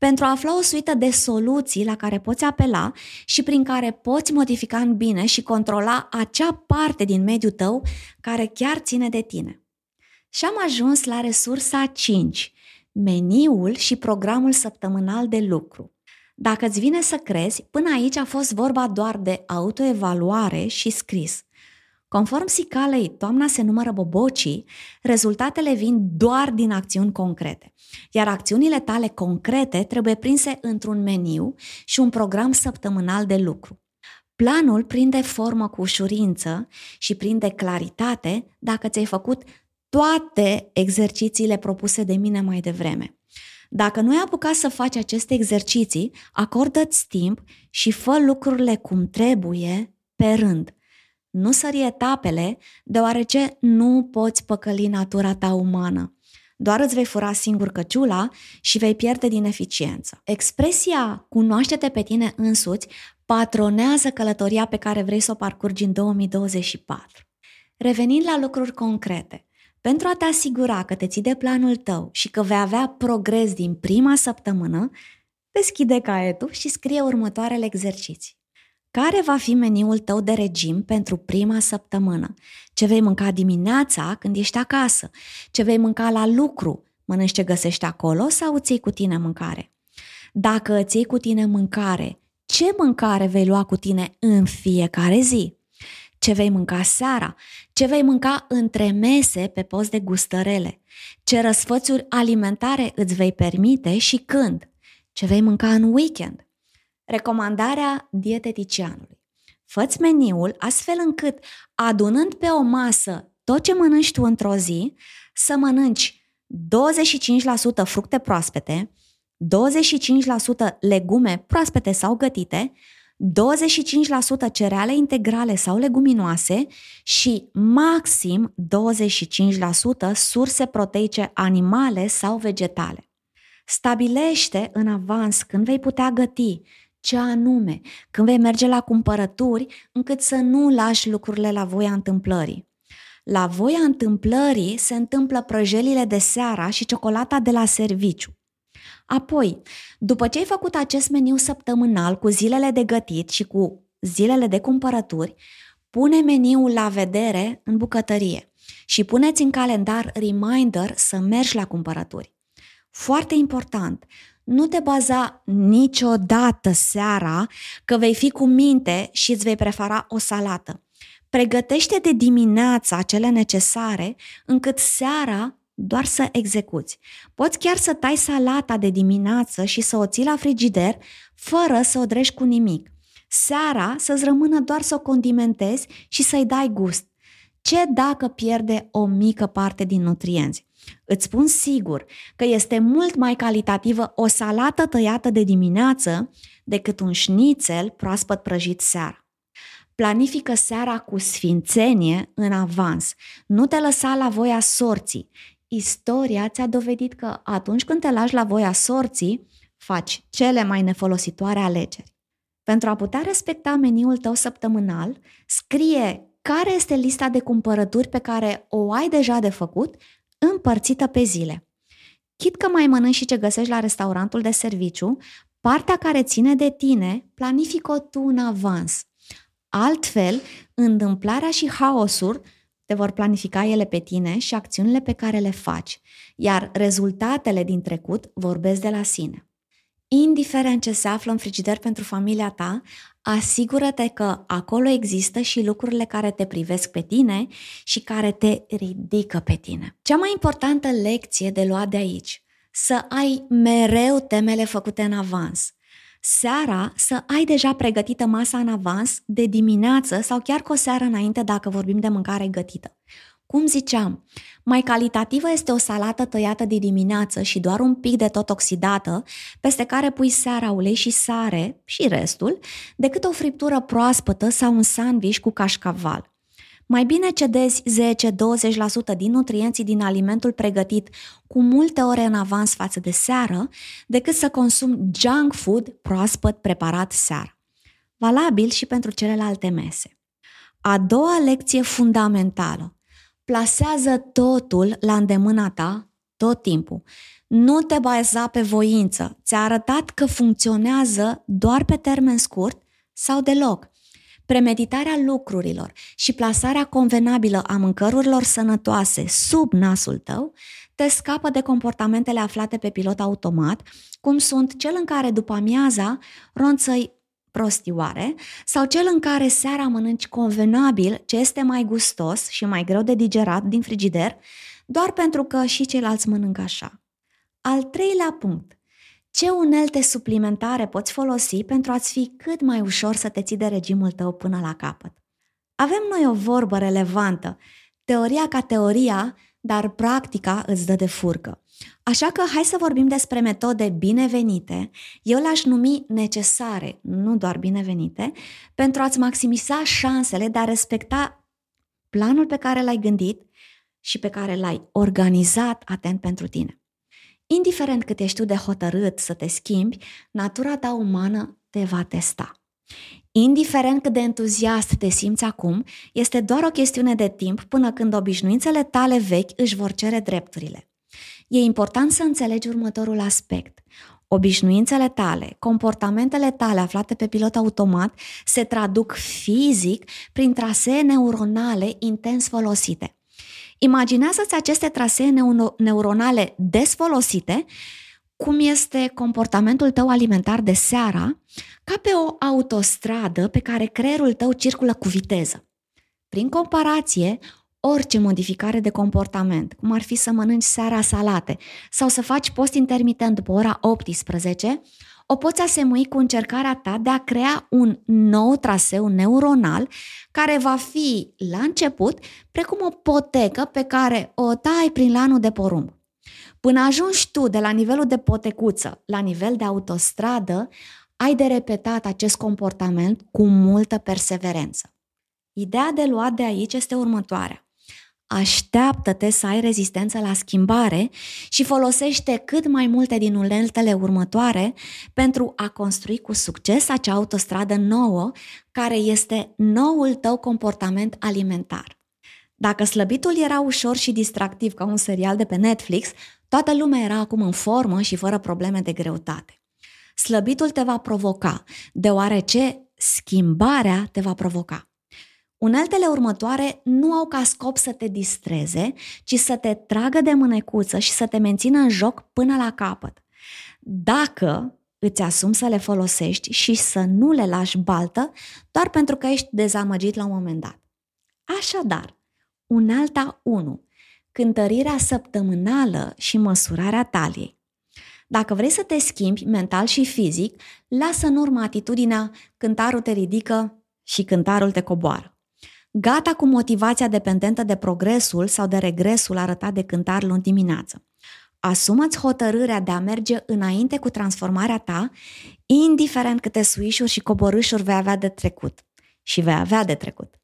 pentru a afla o suită de soluții la care poți apela și prin care poți modifica în bine și controla acea parte din mediul tău care chiar ține de tine. Și am ajuns la resursa 5, meniul și programul săptămânal de lucru. Dacă îți vine să crezi, până aici a fost vorba doar de autoevaluare și scris. Conform Sicalei, toamna se numără bobocii, rezultatele vin doar din acțiuni concrete. Iar acțiunile tale concrete trebuie prinse într-un meniu și un program săptămânal de lucru. Planul prinde formă cu ușurință și prinde claritate dacă ți-ai făcut toate exercițiile propuse de mine mai devreme. Dacă nu ai apucat să faci aceste exerciții, acordă-ți timp și fă lucrurile cum trebuie pe rând. Nu sări etapele, deoarece nu poți păcăli natura ta umană. Doar îți vei fura singur căciula și vei pierde din eficiență. Expresia cunoaște-te pe tine însuți patronează călătoria pe care vrei să o parcurgi în 2024. Revenind la lucruri concrete, pentru a te asigura că te ții de planul tău și că vei avea progres din prima săptămână, deschide caietul și scrie următoarele exerciții. Care va fi meniul tău de regim pentru prima săptămână? Ce vei mânca dimineața când ești acasă? Ce vei mânca la lucru? Mănânci ce găsești acolo sau îți iei cu tine mâncare? Dacă îți iei cu tine mâncare, ce mâncare vei lua cu tine în fiecare zi? Ce vei mânca seara? Ce vei mânca între mese pe post de gustărele? Ce răsfățuri alimentare îți vei permite și când? Ce vei mânca în weekend? Recomandarea dieteticianului. Făți meniul astfel încât, adunând pe o masă tot ce mănânci tu într-o zi, să mănânci 25% fructe proaspete, 25% legume proaspete sau gătite, 25% cereale integrale sau leguminoase și maxim 25% surse proteice animale sau vegetale. Stabilește în avans când vei putea găti ce anume, când vei merge la cumpărături, încât să nu lași lucrurile la voia întâmplării. La voia întâmplării se întâmplă prăjelile de seara și ciocolata de la serviciu. Apoi, după ce ai făcut acest meniu săptămânal cu zilele de gătit și cu zilele de cumpărături, pune meniul la vedere în bucătărie și puneți în calendar reminder să mergi la cumpărături. Foarte important, nu te baza niciodată seara că vei fi cu minte și îți vei prefera o salată. Pregătește de dimineața cele necesare încât seara doar să execuți. Poți chiar să tai salata de dimineață și să o ții la frigider fără să o drești cu nimic. Seara să-ți rămână doar să o condimentezi și să-i dai gust. Ce dacă pierde o mică parte din nutrienți? Îți spun sigur că este mult mai calitativă o salată tăiată de dimineață decât un șnițel proaspăt prăjit seara. Planifică seara cu sfințenie în avans. Nu te lăsa la voia sorții. Istoria ți-a dovedit că atunci când te lași la voia sorții, faci cele mai nefolositoare alegeri. Pentru a putea respecta meniul tău săptămânal, scrie care este lista de cumpărături pe care o ai deja de făcut împărțită pe zile. Chit că mai mănânci și ce găsești la restaurantul de serviciu, partea care ține de tine, planifică-o tu în avans. Altfel, întâmplarea și haosul te vor planifica ele pe tine și acțiunile pe care le faci, iar rezultatele din trecut vorbesc de la sine. Indiferent ce se află în frigider pentru familia ta, asigură-te că acolo există și lucrurile care te privesc pe tine și care te ridică pe tine. Cea mai importantă lecție de luat de aici, să ai mereu temele făcute în avans. Seara să ai deja pregătită masa în avans de dimineață sau chiar cu o seară înainte dacă vorbim de mâncare gătită. Cum ziceam, mai calitativă este o salată tăiată de dimineață și doar un pic de tot oxidată, peste care pui seara ulei și sare și restul, decât o friptură proaspătă sau un sandwich cu cașcaval. Mai bine cedezi 10-20% din nutrienții din alimentul pregătit cu multe ore în avans față de seară, decât să consumi junk food proaspăt preparat seara. Valabil și pentru celelalte mese. A doua lecție fundamentală. Plasează totul la îndemâna ta tot timpul. Nu te baza pe voință. Ți-a arătat că funcționează doar pe termen scurt sau deloc. Premeditarea lucrurilor și plasarea convenabilă a mâncărurilor sănătoase sub nasul tău te scapă de comportamentele aflate pe pilot automat, cum sunt cel în care după amiaza ronțăi prostioare sau cel în care seara mănânci convenabil ce este mai gustos și mai greu de digerat din frigider, doar pentru că și ceilalți mănâncă așa. Al treilea punct. Ce unelte suplimentare poți folosi pentru a-ți fi cât mai ușor să te ții de regimul tău până la capăt? Avem noi o vorbă relevantă, teoria ca teoria, dar practica îți dă de furcă. Așa că hai să vorbim despre metode binevenite, eu le-aș numi necesare, nu doar binevenite, pentru a-ți maximiza șansele de a respecta planul pe care l-ai gândit și pe care l-ai organizat atent pentru tine. Indiferent cât ești tu de hotărât să te schimbi, natura ta umană te va testa. Indiferent cât de entuziast te simți acum, este doar o chestiune de timp până când obișnuințele tale vechi își vor cere drepturile. E important să înțelegi următorul aspect. Obișnuințele tale, comportamentele tale aflate pe pilot automat se traduc fizic prin trasee neuronale intens folosite. Imaginează-ți aceste trasee neuronale des folosite, cum este comportamentul tău alimentar de seara, ca pe o autostradă pe care creierul tău circulă cu viteză. Prin comparație, orice modificare de comportament, cum ar fi să mănânci seara salate sau să faci post intermitent după ora 18, o poți asemui cu încercarea ta de a crea un nou traseu neuronal care va fi la început precum o potecă pe care o tai prin lanul de porumb. Până ajungi tu de la nivelul de potecuță la nivel de autostradă, ai de repetat acest comportament cu multă perseverență. Ideea de luat de aici este următoarea. Așteaptă-te să ai rezistență la schimbare și folosește cât mai multe din uneltele următoare pentru a construi cu succes acea autostradă nouă care este noul tău comportament alimentar. Dacă slăbitul era ușor și distractiv ca un serial de pe Netflix, toată lumea era acum în formă și fără probleme de greutate. Slăbitul te va provoca, deoarece schimbarea te va provoca. Uneltele următoare nu au ca scop să te distreze, ci să te tragă de mânecuță și să te mențină în joc până la capăt. Dacă îți asumi să le folosești și să nu le lași baltă doar pentru că ești dezamăgit la un moment dat. Așadar, unealta 1. Cântărirea săptămânală și măsurarea taliei. Dacă vrei să te schimbi mental și fizic, lasă în urmă atitudinea cântarul te ridică și cântarul te coboară. Gata cu motivația dependentă de progresul sau de regresul arătat de cântar luni dimineață. Asumă-ți hotărârea de a merge înainte cu transformarea ta, indiferent câte suișuri și coborâșuri vei avea de trecut. Și vei avea de trecut.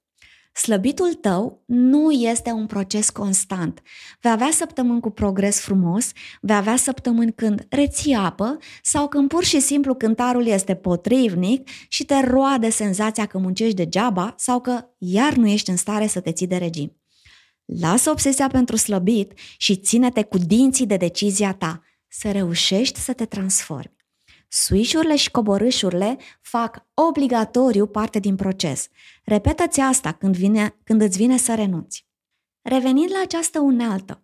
Slăbitul tău nu este un proces constant. Vei avea săptămâni cu progres frumos, vei avea săptămâni când reții apă sau când pur și simplu cântarul este potrivnic și te roade senzația că muncești degeaba sau că iar nu ești în stare să te ții de regim. Lasă obsesia pentru slăbit și ține-te cu dinții de decizia ta, să reușești să te transformi. Suișurile și coborâșurile fac obligatoriu parte din proces. Repetă-ți asta când, vine, când îți vine să renunți. Revenind la această unealtă,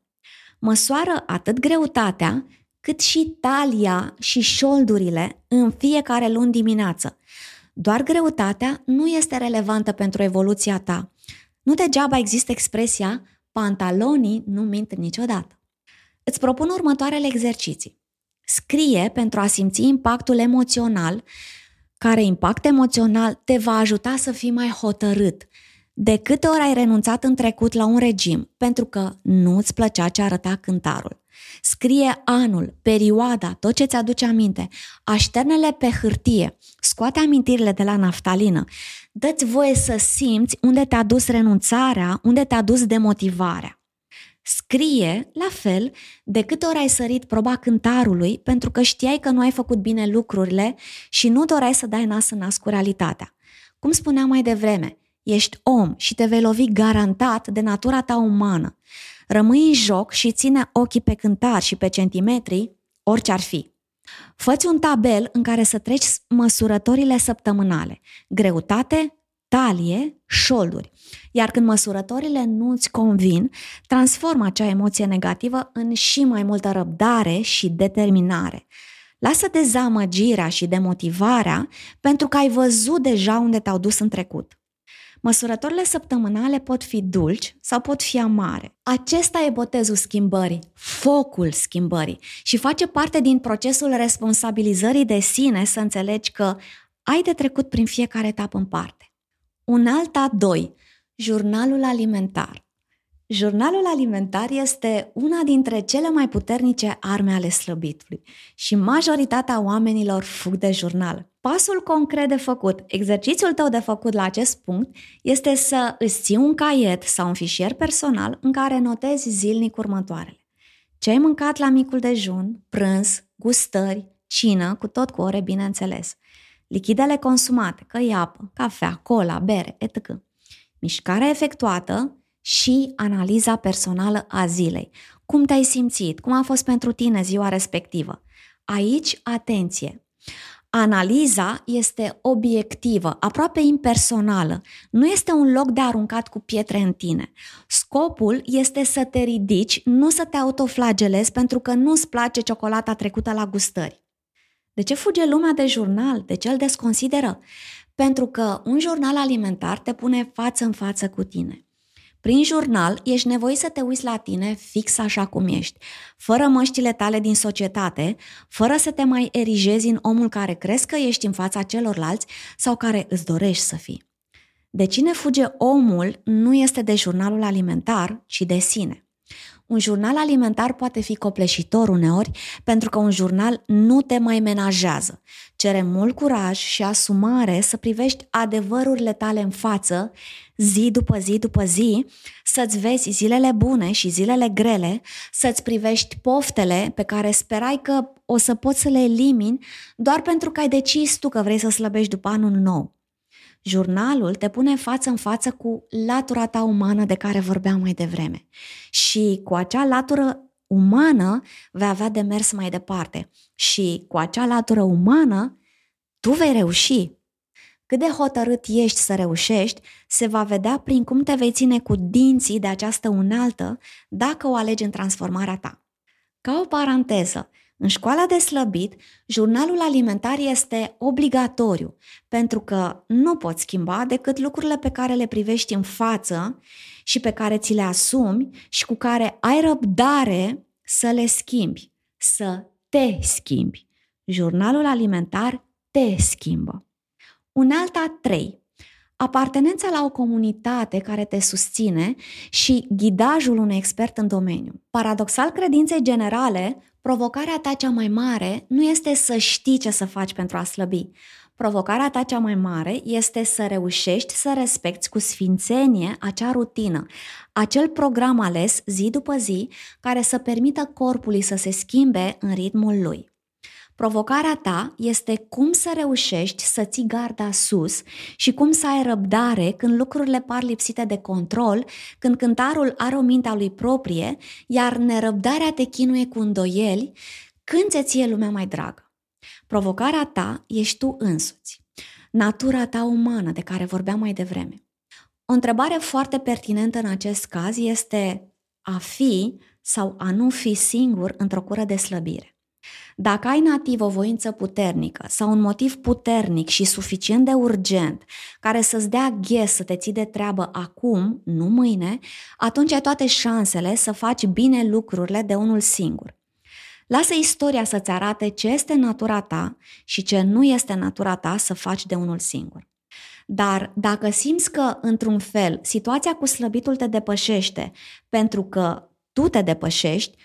măsoară atât greutatea cât și talia și șoldurile în fiecare luni dimineață. Doar greutatea nu este relevantă pentru evoluția ta. Nu degeaba există expresia pantalonii nu mint niciodată. Îți propun următoarele exerciții. Scrie pentru a simți impactul emoțional, care impact emoțional te va ajuta să fii mai hotărât. De câte ori ai renunțat în trecut la un regim pentru că nu îți plăcea ce arăta cântarul? Scrie anul, perioada, tot ce ți-aduce aminte, așternele pe hârtie, scoate amintirile de la naftalină, dă-ți voie să simți unde te-a dus renunțarea, unde te-a dus demotivarea. Scrie, la fel, de câte ori ai sărit proba cântarului pentru că știai că nu ai făcut bine lucrurile și nu doreai să dai nas în nas cu realitatea. Cum spuneam mai devreme, ești om și te vei lovi garantat de natura ta umană. Rămâi în joc și ține ochii pe cântar și pe centimetri, orice ar fi. Făți un tabel în care să treci măsurătorile săptămânale. Greutate, talie, șolduri. Iar când măsurătorile nu îți convin, transformă acea emoție negativă în și mai multă răbdare și determinare. Lasă dezamăgirea și demotivarea pentru că ai văzut deja unde te-au dus în trecut. Măsurătorile săptămânale pot fi dulci sau pot fi amare. Acesta e botezul schimbării, focul schimbării și face parte din procesul responsabilizării de sine să înțelegi că ai de trecut prin fiecare etapă în parte. Un alt A2, jurnalul alimentar. Jurnalul alimentar este una dintre cele mai puternice arme ale slăbitului și majoritatea oamenilor fug de jurnal. Pasul concret de făcut, exercițiul tău de făcut la acest punct este să îți ții un caiet sau un fișier personal în care notezi zilnic următoarele. Ce ai mâncat la micul dejun, prânz, gustări, cină, cu tot cu ore, bineînțeles. Lichidele consumate, că e apă, cafea, cola, bere, etc. Mișcarea efectuată și analiza personală a zilei. Cum te-ai simțit? Cum a fost pentru tine ziua respectivă? Aici, atenție! Analiza este obiectivă, aproape impersonală. Nu este un loc de aruncat cu pietre în tine. Scopul este să te ridici, nu să te autoflagelezi pentru că nu-ți place ciocolata trecută la gustări. De ce fuge lumea de jurnal? De ce îl desconsideră? Pentru că un jurnal alimentar te pune față în față cu tine. Prin jurnal ești nevoit să te uiți la tine fix așa cum ești, fără măștile tale din societate, fără să te mai erigezi în omul care crezi că ești în fața celorlalți sau care îți dorești să fii. De cine fuge omul nu este de jurnalul alimentar, ci de sine. Un jurnal alimentar poate fi copleșitor uneori pentru că un jurnal nu te mai menajează. Cere mult curaj și asumare să privești adevărurile tale în față, zi după zi după zi, să-ți vezi zilele bune și zilele grele, să-ți privești poftele pe care sperai că o să poți să le elimini doar pentru că ai decis tu că vrei să slăbești după anul nou. Jurnalul te pune față în față cu latura ta umană de care vorbeam mai devreme. Și cu acea latură umană vei avea de mers mai departe. Și cu acea latură umană tu vei reuși. Cât de hotărât ești să reușești, se va vedea prin cum te vei ține cu dinții de această unaltă dacă o alegi în transformarea ta. Ca o paranteză, în școala de slăbit, jurnalul alimentar este obligatoriu, pentru că nu poți schimba decât lucrurile pe care le privești în față și pe care ți le asumi și cu care ai răbdare să le schimbi, să te schimbi. Jurnalul alimentar te schimbă. Un alta trei. Apartenența la o comunitate care te susține și ghidajul unui expert în domeniu. Paradoxal credinței generale, Provocarea ta cea mai mare nu este să știi ce să faci pentru a slăbi. Provocarea ta cea mai mare este să reușești să respecti cu sfințenie acea rutină, acel program ales zi după zi care să permită corpului să se schimbe în ritmul lui. Provocarea ta este cum să reușești să ții garda sus și cum să ai răbdare când lucrurile par lipsite de control, când cântarul are o minte a lui proprie, iar nerăbdarea te chinuie cu îndoieli, când ți ție lumea mai dragă. Provocarea ta ești tu însuți, natura ta umană de care vorbeam mai devreme. O întrebare foarte pertinentă în acest caz este a fi sau a nu fi singur într-o cură de slăbire. Dacă ai nativ o voință puternică sau un motiv puternic și suficient de urgent care să-ți dea ghes să te ții de treabă acum, nu mâine, atunci ai toate șansele să faci bine lucrurile de unul singur. Lasă istoria să-ți arate ce este natura ta și ce nu este natura ta să faci de unul singur. Dar dacă simți că, într-un fel, situația cu slăbitul te depășește pentru că tu te depășești,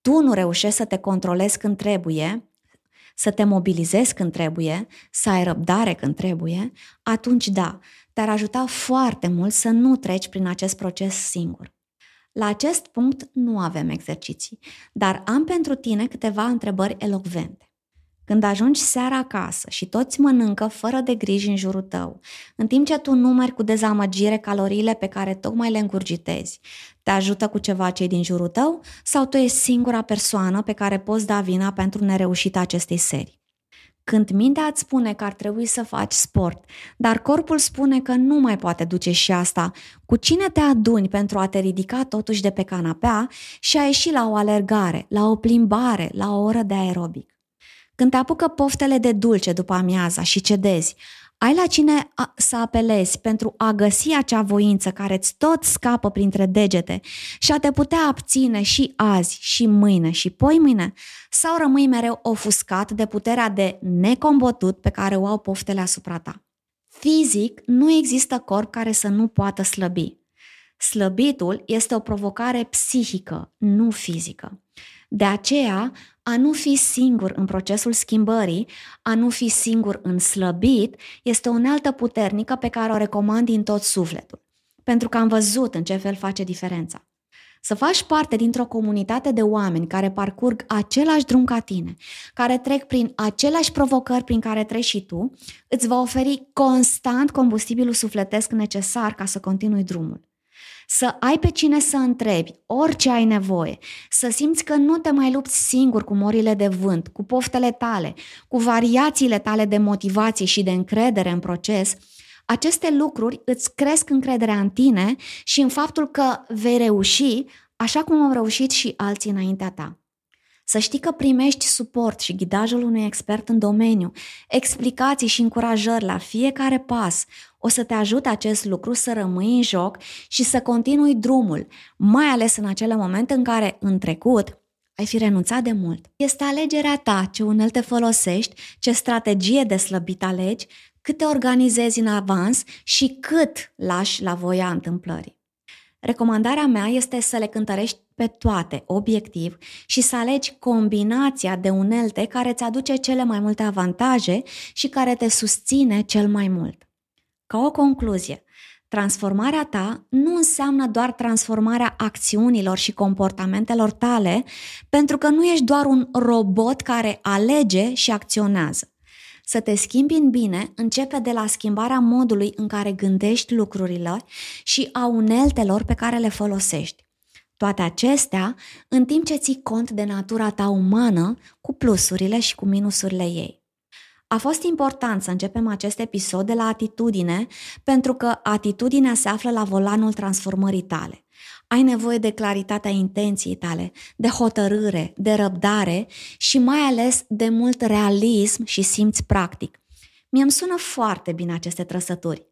tu nu reușești să te controlezi când trebuie, să te mobilizezi când trebuie, să ai răbdare când trebuie, atunci da, te-ar ajuta foarte mult să nu treci prin acest proces singur. La acest punct nu avem exerciții, dar am pentru tine câteva întrebări elocvente. Când ajungi seara acasă și toți mănâncă fără de griji în jurul tău, în timp ce tu numeri cu dezamăgire caloriile pe care tocmai le încurgitezi, te ajută cu ceva cei din jurul tău sau tu ești singura persoană pe care poți da vina pentru nereușita acestei serii? Când mintea îți spune că ar trebui să faci sport, dar corpul spune că nu mai poate duce și asta, cu cine te aduni pentru a te ridica totuși de pe canapea și a ieși la o alergare, la o plimbare, la o oră de aerobic? Când te apucă poftele de dulce după amiaza și cedezi, ai la cine a, să apelezi pentru a găsi acea voință care îți tot scapă printre degete și a te putea abține și azi, și mâine, și poi mâine? Sau rămâi mereu ofuscat de puterea de necombătut pe care o au poftele asupra ta? Fizic, nu există corp care să nu poată slăbi. Slăbitul este o provocare psihică, nu fizică. De aceea, a nu fi singur în procesul schimbării, a nu fi singur în slăbit, este o unealtă puternică pe care o recomand din tot sufletul. Pentru că am văzut în ce fel face diferența. Să faci parte dintr-o comunitate de oameni care parcurg același drum ca tine, care trec prin aceleași provocări prin care treci și tu, îți va oferi constant combustibilul sufletesc necesar ca să continui drumul să ai pe cine să întrebi orice ai nevoie, să simți că nu te mai lupți singur cu morile de vânt, cu poftele tale, cu variațiile tale de motivație și de încredere în proces, aceste lucruri îți cresc încrederea în tine și în faptul că vei reuși așa cum au reușit și alții înaintea ta. Să știi că primești suport și ghidajul unui expert în domeniu, explicații și încurajări la fiecare pas, o să te ajute acest lucru să rămâi în joc și să continui drumul, mai ales în acele momente în care, în trecut, ai fi renunțat de mult. Este alegerea ta ce unelte folosești, ce strategie de slăbit alegi, cât te organizezi în avans și cât lași la voia întâmplării. Recomandarea mea este să le cântărești pe toate, obiectiv, și să alegi combinația de unelte care îți aduce cele mai multe avantaje și care te susține cel mai mult. Ca o concluzie, transformarea ta nu înseamnă doar transformarea acțiunilor și comportamentelor tale, pentru că nu ești doar un robot care alege și acționează. Să te schimbi în bine începe de la schimbarea modului în care gândești lucrurile și a uneltelor pe care le folosești. Toate acestea în timp ce ții cont de natura ta umană cu plusurile și cu minusurile ei. A fost important să începem acest episod de la atitudine, pentru că atitudinea se află la volanul transformării tale. Ai nevoie de claritatea intenției tale, de hotărâre, de răbdare și mai ales de mult realism și simț practic. Mie îmi sună foarte bine aceste trăsături.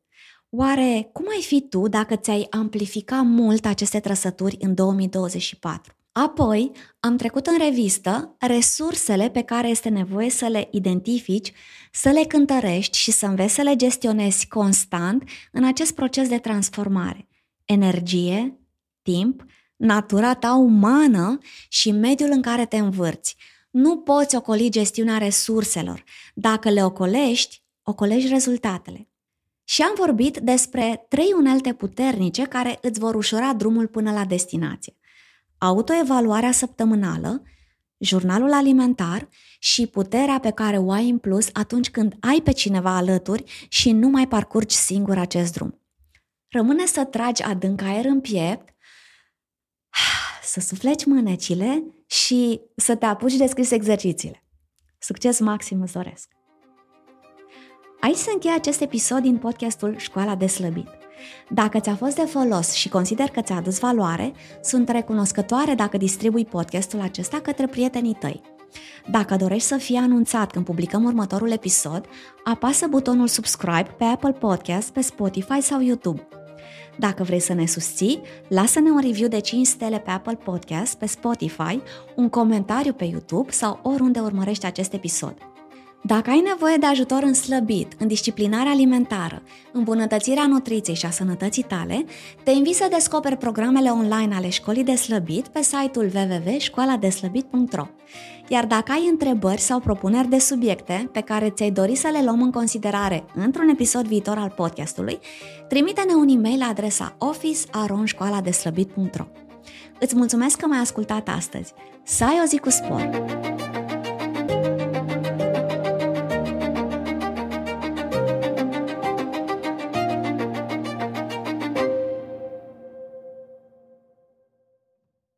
Oare cum ai fi tu dacă ți-ai amplifica mult aceste trăsături în 2024? Apoi, am trecut în revistă resursele pe care este nevoie să le identifici, să le cântărești și să înveți să le gestionezi constant în acest proces de transformare. Energie, timp, natura ta umană și mediul în care te învârți. Nu poți ocoli gestiunea resurselor. Dacă le ocolești, ocolești rezultatele. Și am vorbit despre trei unelte puternice care îți vor ușura drumul până la destinație autoevaluarea săptămânală, jurnalul alimentar și puterea pe care o ai în plus atunci când ai pe cineva alături și nu mai parcurgi singur acest drum. Rămâne să tragi adânc aer în piept, să sufleci mânecile și să te apuci de scris exercițiile. Succes maxim îți doresc! Aici se încheie acest episod din podcastul Școala de Slăbit. Dacă ți-a fost de folos și consider că ți-a adus valoare, sunt recunoscătoare dacă distribui podcastul acesta către prietenii tăi. Dacă dorești să fii anunțat când publicăm următorul episod, apasă butonul subscribe pe Apple Podcast, pe Spotify sau YouTube. Dacă vrei să ne susții, lasă-ne un review de 5 stele pe Apple Podcast, pe Spotify, un comentariu pe YouTube sau oriunde urmărești acest episod. Dacă ai nevoie de ajutor în slăbit, în disciplinarea alimentară, îmbunătățirea nutriției și a sănătății tale, te invit să descoperi programele online ale Școlii de Slăbit pe site-ul www.școladeslăbit.ro. Iar dacă ai întrebări sau propuneri de subiecte pe care ți-ai dori să le luăm în considerare într-un episod viitor al podcastului, trimite-ne un e-mail la adresa office.aronșcoaladeslăbit.ro Îți mulțumesc că m-ai ascultat astăzi. Să ai o zi cu spor!